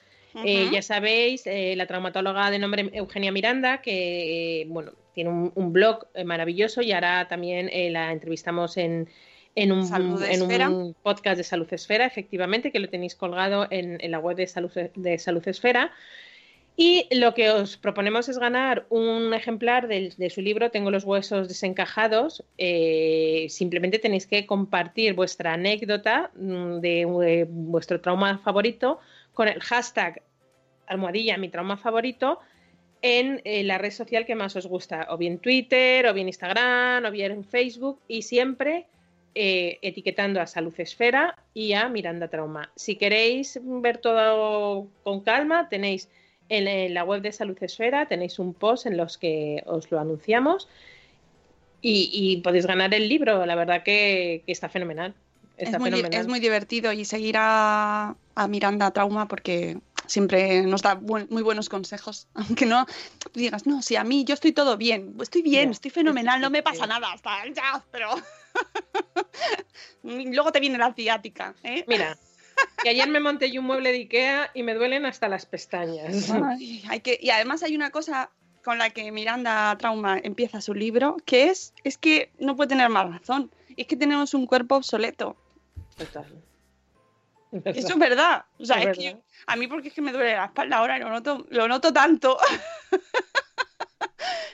Ya sabéis, la traumatóloga de nombre Eugenia Miranda, que bueno, tiene un, un blog maravilloso y ahora también la entrevistamos en, en, un, en un podcast de Salud Esfera, efectivamente, que lo tenéis colgado en, en la web de Salud, de Salud Esfera. Y lo que os proponemos es ganar un ejemplar de, su libro Tengo los huesos desencajados. Eh, simplemente tenéis que compartir vuestra anécdota mm, de, eh, vuestro trauma favorito con el hashtag almohadilla mi trauma favorito en eh, la red social que más os gusta, o bien Twitter, o bien Instagram, o bien Facebook, y siempre eh, etiquetando a Salud Esfera y a Miranda Trauma. Si queréis ver todo con calma, tenéis en, en la web de Salud Esfera, tenéis un post en los que os lo anunciamos y, y podéis ganar el libro. La verdad que, que está fenomenal. Está Es muy, fenomenal. es muy divertido y seguir a, a Miranda Trauma porque siempre nos da buen- muy buenos consejos. Aunque no digas, no, si a mí yo estoy todo bien, estoy bien, estoy fenomenal, no me pasa nada, está ya, pero. Luego te viene la ciática, ¿eh? Mira, que ayer me monté yo un mueble de Ikea y me duelen hasta las pestañas. Ay, hay que, y además hay una cosa con la que Miranda Trauma empieza su libro, que es, es que no puede tener más razón. Es que tenemos un cuerpo obsoleto. Total. Eso es verdad. O sea, Es es que a mí porque es que me duele la espalda ahora, lo noto, lo noto tanto.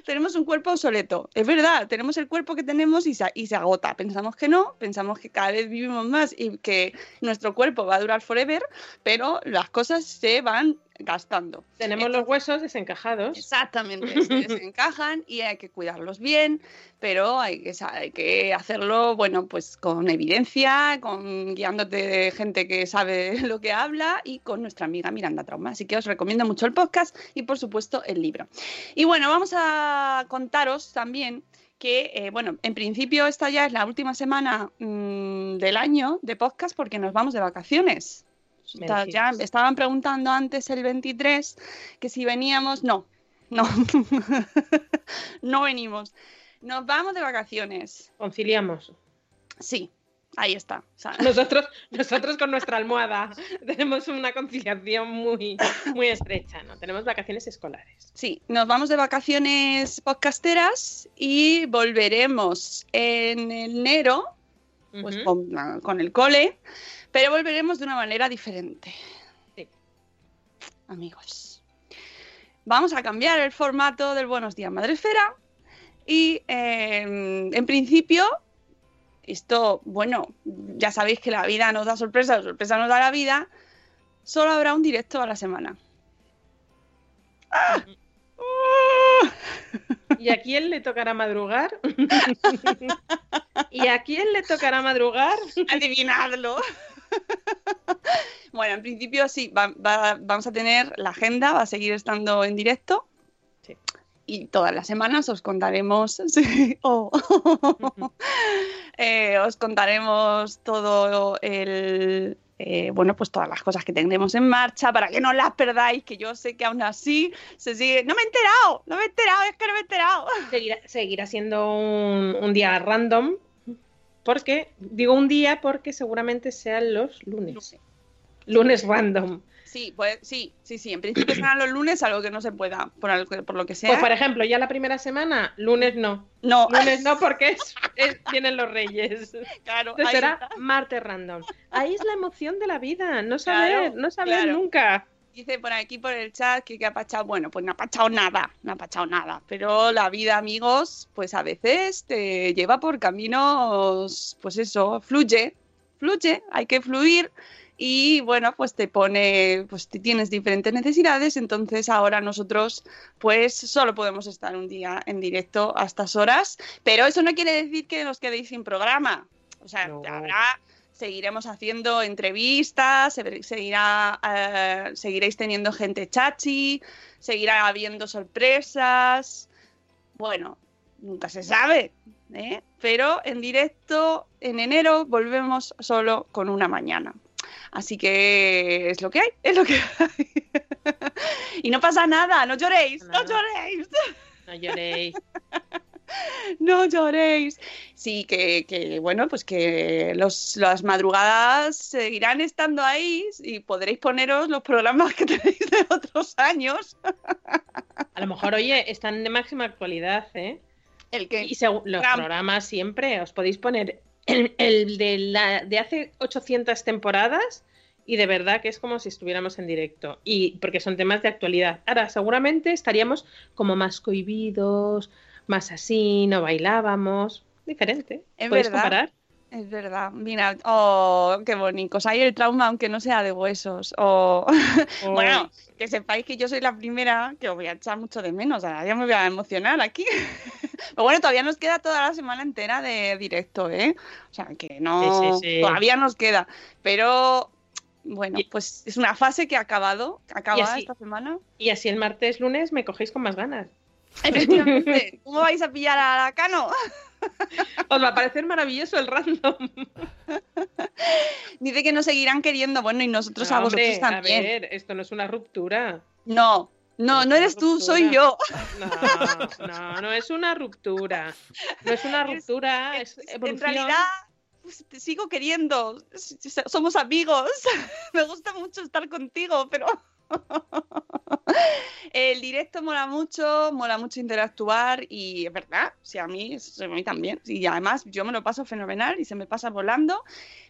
tenemos un cuerpo obsoleto. Es verdad, tenemos el cuerpo que tenemos y se, agota. Pensamos que no, pensamos que cada vez vivimos más y que nuestro cuerpo va a durar forever, pero las cosas se van gastando. Tenemos los huesos desencajados. Exactamente, se desencajan y hay que cuidarlos bien, pero hay que, sa- hay que hacerlo, bueno, pues con evidencia, con guiándote de gente que sabe lo que habla y con nuestra amiga Miranda Trauma. Así que os recomiendo mucho el podcast y, por supuesto, el libro. Y bueno, vamos a contaros también que, eh, bueno, en principio esta ya es la última semana mm, del año de podcast porque nos vamos de vacaciones. Está- ya Merecidos. estaban preguntando antes el 23 que si veníamos, no, no, no venimos. Nos vamos de vacaciones. Conciliamos. Sí, ahí está. O sea, Nosotros, nosotros con nuestra almohada tenemos una conciliación muy, muy estrecha, ¿no? Tenemos vacaciones escolares. sí, nos vamos de vacaciones podcasteras y volveremos en enero, pues con, con el cole, pero volveremos de una manera diferente. Sí. Amigos. Vamos a cambiar el formato del Buenos Días Madresfera y eh, en principio, esto, bueno, ya sabéis que la vida nos da sorpresa, la sorpresa nos da la vida, solo habrá un directo a la semana. ¡Ah! ¿Y a quién le tocará madrugar? ¿Y a quién le tocará madrugar? adivinadlo. bueno, en principio sí, va- va- vamos a tener la agenda, va a seguir estando en directo. Sí. Y todas las semanas os contaremos, sí, oh. Eh, os contaremos todo el, eh, bueno, pues todas las cosas que tendremos en marcha para que no las perdáis, que yo sé que aún así se sigue. No me he enterado, no me he enterado, es que no me he enterado. Seguirá, seguirá siendo un, un día random. Porque, digo un día porque seguramente sean los lunes. Lunes random. Sí, pues sí, sí, sí. En principio serán los lunes, algo que no se pueda, por, algo por lo que sea. Pues por ejemplo, ya la primera semana, lunes no. no, Lunes no porque es, es- vienen los reyes. claro. Entonces será martes random. Ahí es la emoción de la vida, no saber, Claro, no saber claro. nunca. Dice por aquí por el chat que, que ha pachado. Bueno, pues no ha pachado nada, no ha pachado nada. Pero la vida, amigos, pues a veces te lleva por caminos, pues eso, fluye, fluye, hay que fluir. Y bueno, pues te pone, pues te tienes diferentes necesidades, entonces ahora nosotros pues solo podemos estar un día en directo a estas horas, pero eso no quiere decir que nos quedéis sin programa. O sea, No. habrá seguiremos haciendo entrevistas, se- seguirá, eh, seguiréis teniendo gente chachi, seguirá habiendo sorpresas. Bueno, nunca se sabe, ¿eh? pero en directo en enero volvemos solo con una mañana. Así que es lo que hay, es lo que hay. y no pasa nada, no lloréis, no Nada. lloréis. No lloréis. No lloréis. Sí, que, que, bueno, pues que los, las madrugadas seguirán estando ahí y podréis poneros los programas que tenéis de otros años. A lo mejor, oye, están de máxima actualidad, ¿eh? El que Y los Ram. programas siempre, os podéis poner el, el de, la, de hace 800 temporadas y de verdad que es como si estuviéramos en directo. Y porque son temas de actualidad. Ahora, seguramente estaríamos como más cohibidos, más así, no bailábamos. Diferente. Es ¿Podéis verdad. comparar? Es verdad, mira, oh, qué bonitos. Hay el trauma, aunque no sea de huesos. O O- bueno, que sepáis que yo soy la primera que os voy a echar mucho de menos. Ahora ya me voy a emocionar aquí. Pero bueno, todavía nos queda toda la semana entera de directo, ¿eh? O sea, que no. Sí, sí, sí. Todavía nos queda. Pero bueno, pues es una fase que ha acabado, acaba esta semana. Y así el martes, lunes me cogéis con más ganas. Efectivamente. ¿Cómo vais a pillar a Cano? Os va a parecer maravilloso el random. Dice que nos seguirán queriendo. Bueno, y nosotros a Ah, hombre, vosotros también. A ver, esto no es una ruptura. No, no, no eres tú, soy yo. No, no, no es una ruptura. No es una ruptura, es, En realidad, pues, te sigo queriendo. Somos amigos. Me gusta mucho estar contigo, pero. El directo mola mucho, mola mucho interactuar y es verdad, sí, a mí, a mí también. Y además yo me lo paso fenomenal y se me pasa volando,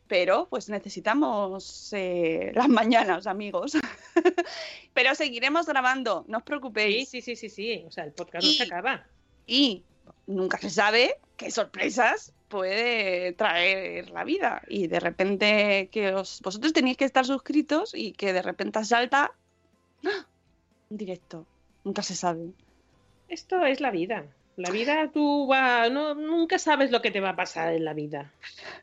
pero pues necesitamos eh, las mañanas, amigos. pero seguiremos grabando, no os Sí, preocupéis. sí, sí, sí, sí. O sea, el podcast no Y- se acaba. Y nunca se sabe qué sorpresas puede traer la vida. Y de repente que os, vosotros tenéis que estar suscritos y que de repente salta ¡ah! un directo. Nunca se sabe. Esto es la vida. La vida, tú va, no, nunca sabes lo que te va a pasar en la vida.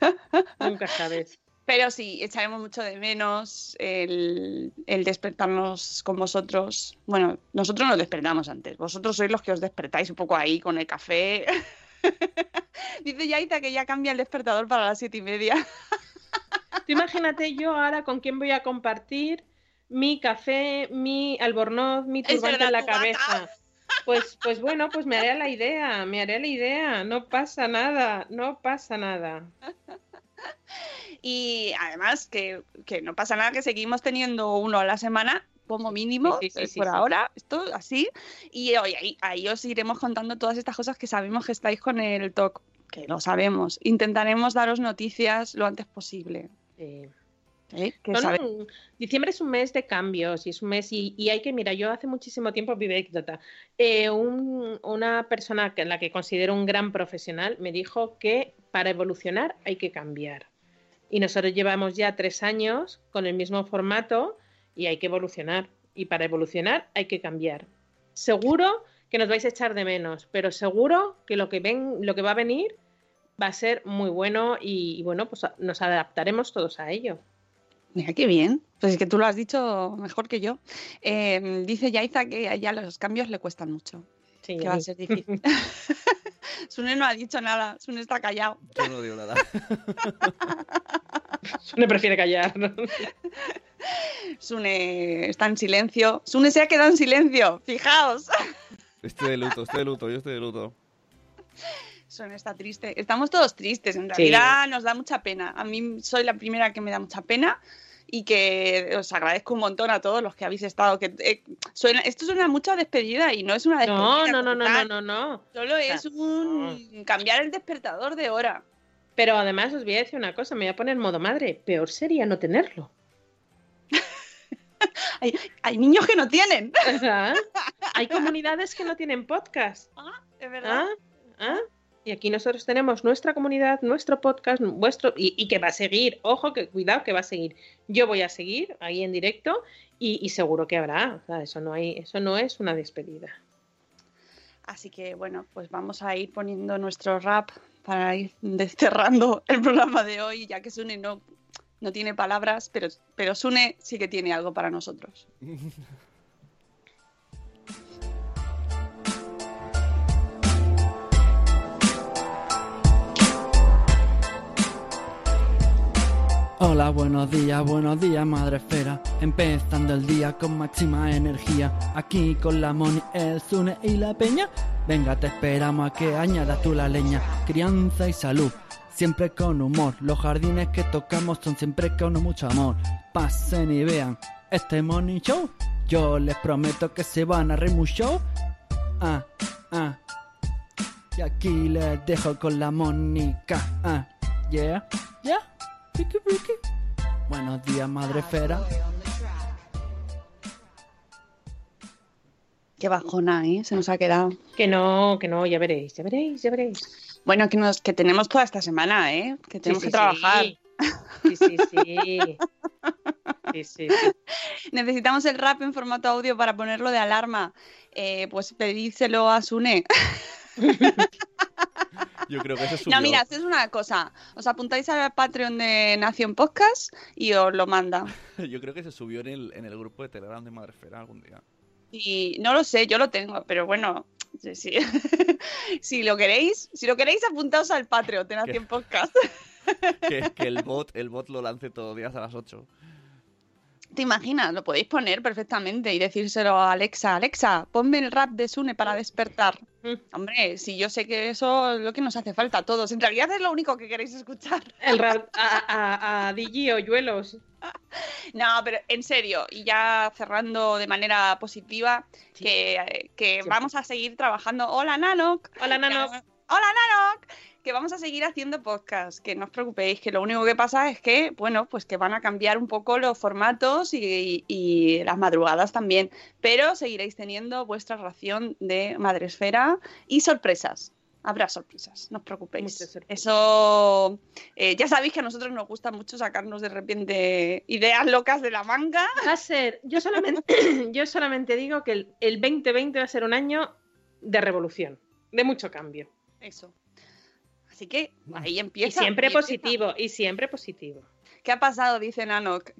nunca sabes. Pero sí, echaremos mucho de menos el, el despertarnos con vosotros. Bueno, nosotros nos despertamos antes. Vosotros sois los que os despertáis un poco ahí con el café. Dice Yaita que ya cambia el despertador para las siete y media. Tú imagínate yo ahora con quién voy a compartir mi café, mi albornoz, mi turbante en la cabeza. Pues, pues bueno, pues me haré a la idea, me haré a la idea. No pasa nada, no pasa nada. Y además que, que no pasa nada que seguimos teniendo uno a la semana como mínimo Sí, sí, sí, eh, sí, por sí. ahora, esto así. Y hoy ahí, ahí os iremos contando todas estas cosas que sabemos que estáis con el TOC, que lo sabemos. Intentaremos daros noticias lo antes posible. Eh, ¿eh? Un- Diciembre es un mes de cambios y es un mes y, y hay que, mira, yo hace muchísimo tiempo viví anécdota. Eh, un- una persona que, la que considero un gran profesional me dijo que para evolucionar hay que cambiar. Y nosotros llevamos ya tres años con el mismo formato y hay que evolucionar. Y para evolucionar hay que cambiar. Seguro que nos vais a echar de menos, pero seguro que lo que ven, lo que va a venir va a ser muy bueno y, y bueno, pues nos adaptaremos todos a ello. Mira qué bien. Pues es que tú lo has dicho mejor que yo. Eh, dice Yaiza que a ella los cambios le cuestan mucho. Sí, Que va a ser difícil. Sune no ha dicho nada. Sune está callado. Yo no digo nada. No prefiere callar. Sune está en silencio. Sune se ha quedado en silencio. Fijaos. Estoy de luto, estoy de luto, yo estoy de luto. Sune está triste. Estamos todos tristes. En Sí. realidad nos da mucha pena. A mí soy la primera que me da mucha pena. Y que os agradezco un montón a todos los que habéis estado. Que, eh, suena, esto suena mucho a despedida y no es una despedida. No, no, no, no, no, no, no. Solo es un cambiar el despertador de hora. Pero además os voy a decir una cosa, me voy a poner en modo madre. Peor sería no tenerlo. Hay, hay niños que no tienen. Hay comunidades que no tienen podcast. Es verdad. ¿Ah? ¿Ah? Y aquí nosotros tenemos nuestra comunidad, nuestro podcast, vuestro y, y que va a seguir. Ojo, que cuidado que va a seguir. Yo voy a seguir ahí en directo y, y seguro que habrá. O sea, eso no hay, eso no es una despedida. Así que bueno, pues vamos a ir poniendo nuestro rap para ir desterrando el programa de hoy, ya que Sune no, no tiene palabras, pero, pero Sune sí que tiene algo para nosotros. Hola, buenos días, buenos días, madre esfera. Empezando el día con máxima energía. Aquí con la Moni, el Zune y la Peña. Venga, te esperamos a que añadas tú la leña. Crianza y salud, siempre con humor. Los jardines que tocamos son siempre con mucho amor. Pasen y vean este Morning Show. Yo les prometo que se van a reír mucho. Ah, ah. Y aquí les dejo con la Mónica. Ah, yeah, yeah. Buenos días, madre esfera. Qué bajona, ¿eh? Se nos ha quedado. Que no, que no, ya veréis, ya veréis, ya veréis. Bueno, que, nos, que tenemos toda esta semana, ¿eh? Que tenemos Sí, que trabajar. Sí, sí, sí. sí. Sí, sí, sí. Necesitamos el rap en formato audio para ponerlo de alarma. Eh, pues pedídselo a Sune. Yo creo que se subió. No, mira, es una cosa. Os apuntáis al Patreon de Nación Podcast y os lo manda. Yo creo que se subió en el, en el grupo de Telegram de Madresfera algún día. Y no lo sé, yo lo tengo, pero bueno, sí, sí. si lo queréis, si lo queréis, apuntaos al Patreon de Nación Podcast. Que, que el bot, el bot lo lance todos los días a las 8. ¿Te imaginas? Lo podéis poner perfectamente y decírselo a Alexa. Alexa, ponme el rap de Sune para despertar. Hombre, si yo sé que eso es lo que nos hace falta a todos. En realidad es lo único que queréis escuchar. El rap a, a, a Digi Hoyuelos. No, pero en serio, y ya cerrando de manera positiva, que, que vamos a seguir trabajando. Hola, Nanok. Hola, Nanok. Hola, Nanok. Que vamos a seguir haciendo podcast, que no os preocupéis, que lo único que pasa es que, bueno, pues que van a cambiar un poco los formatos y, y las madrugadas también, pero seguiréis teniendo vuestra ración de madresfera y sorpresas. Habrá sorpresas, no os preocupéis. Eso, eh, ya sabéis que a nosotros nos gusta mucho sacarnos de repente ideas locas de la manga. Va a ser, yo solamente, yo solamente digo que el, el 2020 va a ser un año de revolución, de mucho cambio. Eso. Así que ahí empieza. Y siempre empieza. positivo, y siempre positivo. ¿Qué ha pasado? Dice Nanok.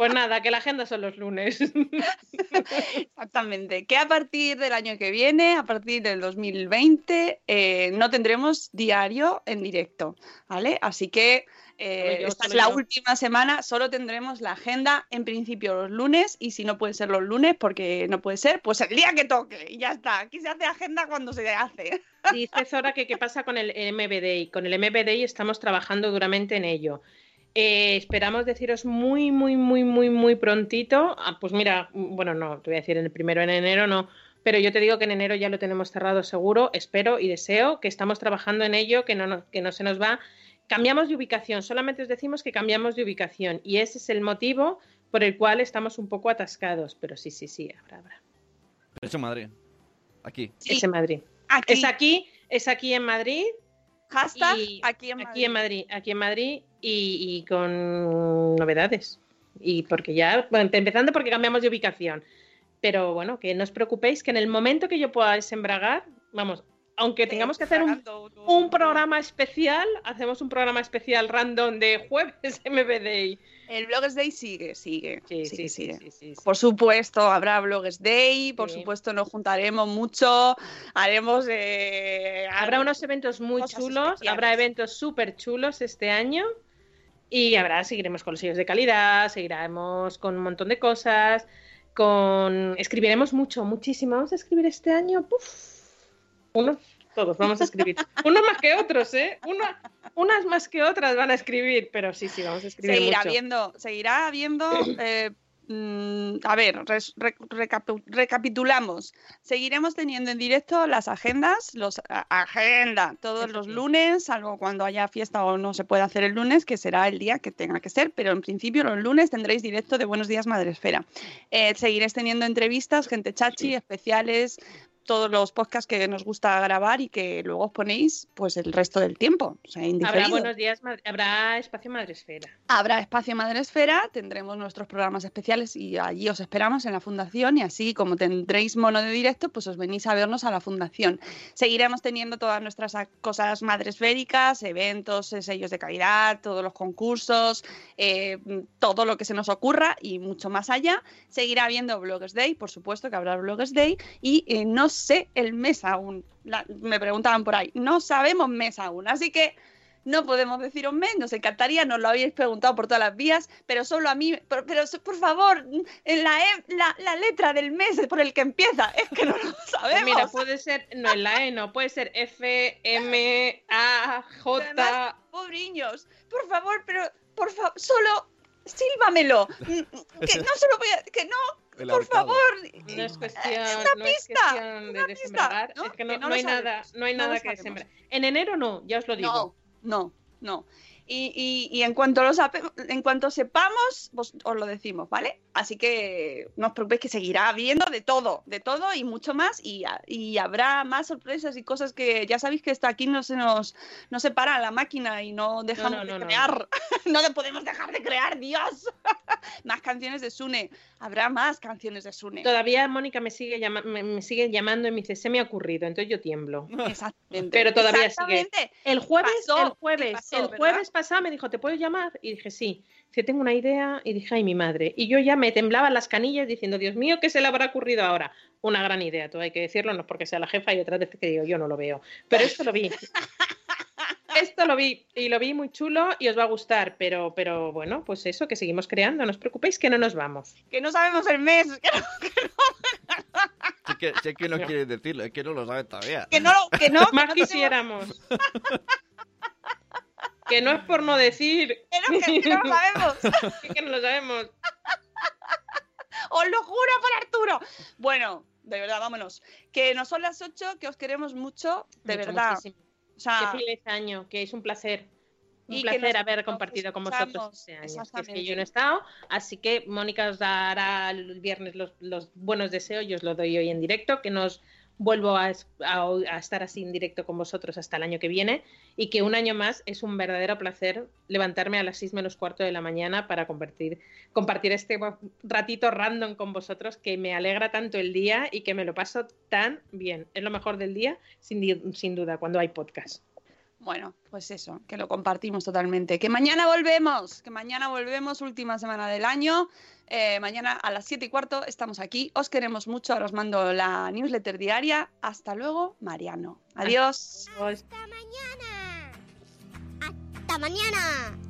Pues nada, que la agenda son los lunes. Exactamente. Que a partir del año que viene, a partir del 2020, eh, no tendremos diario en directo, ¿vale? Así que eh, yo, esta es la yo. última semana, solo tendremos la agenda en principio los lunes y si no pueden ser los lunes porque no puede ser, pues el día que toque y ya está. Aquí se hace agenda cuando se hace. Dice Zora que qué pasa con el MBDI. Con el MBDI estamos trabajando duramente en ello. Eh, esperamos deciros muy, muy, muy, muy, muy prontito. Ah, pues mira, bueno, no, te voy a decir en el primero en enero, no. Pero yo te digo que en enero ya lo tenemos cerrado seguro. Espero y deseo que estamos trabajando en ello, que no, no- que no se nos va. Cambiamos de ubicación, solamente os decimos que cambiamos de ubicación y ese es el motivo por el cual estamos un poco atascados. Pero sí, sí, sí, habrá, habrá. Pero eso en Madrid. Aquí. Es en Madrid. Aquí. Es aquí, es aquí en Madrid. Hashtag aquí en Aquí en Madrid, aquí en Madrid y, y con novedades. Y porque ya, bueno, empezando porque cambiamos de ubicación. Pero bueno, que no os preocupéis, que en el momento que yo pueda desembragar, vamos, aunque tengamos que hacer un, un programa especial, hacemos un programa especial random de jueves MBDI. El Bloggers Day sigue, sigue. Sí, sigue, sí, sí, sigue. sí, sí, sí. Por supuesto, habrá Bloggers Day, por supuesto nos juntaremos mucho, haremos... eh, Habrá unos eventos muy chulos, especiales. habrá eventos súper chulos este año y habrá, seguiremos con los sellos de calidad, seguiremos con un montón de cosas, con escribiremos mucho, muchísimo. Vamos a escribir este año, puf, unos, todos vamos a escribir. Unos más que otros, ¿eh? Uno, unas más que otras van a escribir, pero sí, sí, vamos a escribir Seguirá mucho. habiendo, seguirá habiendo. eh, a ver, res- re- recapu- recapitulamos. Seguiremos teniendo en directo las agendas, los a- agenda todos los sí. lunes, salvo cuando haya fiesta o no se pueda hacer el lunes, que será el día que tenga que ser, pero en principio los lunes tendréis directo de Buenos Días Madresfera. Eh, seguiréis teniendo entrevistas, gente chachi, especiales, todos los podcasts que nos gusta grabar y que luego os ponéis pues el resto del tiempo. O sea, Habrá buenos días, habrá espacio Madresfera. Habrá espacio Madresfera, tendremos nuestros programas especiales y allí os esperamos en la fundación y así como tendréis mono de directo, pues os venís a vernos a la fundación. Seguiremos teniendo todas nuestras cosas madresféricas, eventos, sellos de calidad, todos los concursos, eh, todo lo que se nos ocurra y mucho más allá. Seguirá habiendo Bloggers Day, por supuesto que habrá Bloggers Day y eh, no sé el mes aún. La- me preguntaban por ahí, no sabemos mes aún, así que no podemos decir un mes, nos encantaría, nos lo habéis preguntado por todas las vías, pero solo a mí, pero, pero por favor, en la, E- la, la letra del mes por el que empieza, es que no lo Pues sabemos. mira, puede ser, no en la E, no, puede ser F, M, A, J. Además, pobriños, por favor, pero por favor, solo sílvamelo. Mm, Que no se lo voy a, que no, El por favor. No es cuestión, una no es pista, cuestión de pista, ¿no? es que Que no, hay nada, no hay no nada que sabemos. sembrar. En enero no, ya os lo digo. No, no, no. Y, y- y en, cuanto lo en cuanto sepamos, vos- os lo decimos, ¿vale? Así que no os preocupéis que seguirá habiendo de todo, de todo y mucho más. Y, y habrá más sorpresas y cosas que ya sabéis que esto aquí no se nos no se para la máquina y no dejamos no, de no, no. crear. No. de- podemos dejar de crear, Dios. más canciones de Sune. Habrá más canciones de Sune. Todavía Mónica me sigue, llama- me, me sigue llamando y me dice, se me ha ocurrido, entonces yo tiemblo. Exactamente. Pero todavía sigue. Exactamente. El jueves, Pasó, el jueves, pasó, el ¿verdad? Me dijo, ¿te puedo llamar? Y dije, sí. Dice, tengo una idea. Y dije, ay, mi madre. Y yo ya me temblaban las canillas diciendo, Dios mío, ¿qué se le habrá ocurrido ahora? Una gran idea, todo hay que decirlo, no es porque sea la jefa y otras veces que digo, yo no lo veo. Pero esto lo vi. Esto lo vi y lo vi muy chulo y os va a gustar, pero, pero bueno, pues eso, que seguimos creando, no os preocupéis que no nos vamos. Que no sabemos el mes. Que no, que, no quieres decirlo, es que no lo sabes todavía. que no, que no, que Más no tenemos- quisiéramos. Que no es por no decir. que no, que- que no lo sabemos. que no lo sabemos. Os lo juro por Arturo. Bueno, de verdad, vámonos. Que no son las 8, que os queremos mucho, de Mucho, verdad. muchísimo. O sea, Que feliz año, que es un placer. Un Y placer nos- haber compartido con vosotros este año. Que Es yo no he estado, así que Mónica os dará el viernes los, los buenos deseos, yo os lo doy hoy en directo, que nos vuelvo a, a- estar así en directo con vosotros hasta el año que viene y que un año más es un verdadero placer levantarme a las 6 menos cuarto de la mañana para compartir, compartir este ratito random con vosotros que me alegra tanto el día y que me lo paso tan bien. Es lo mejor del día, sin, sin duda, cuando hay podcast. bueno, pues eso, que lo compartimos totalmente. Que mañana volvemos, que mañana volvemos, última semana del año. Eh, mañana a las 7 y cuarto estamos aquí. Os queremos mucho. Ahora os mando la newsletter diaria. Hasta luego, Mariano. Adiós. Hasta mañana. Hasta mañana.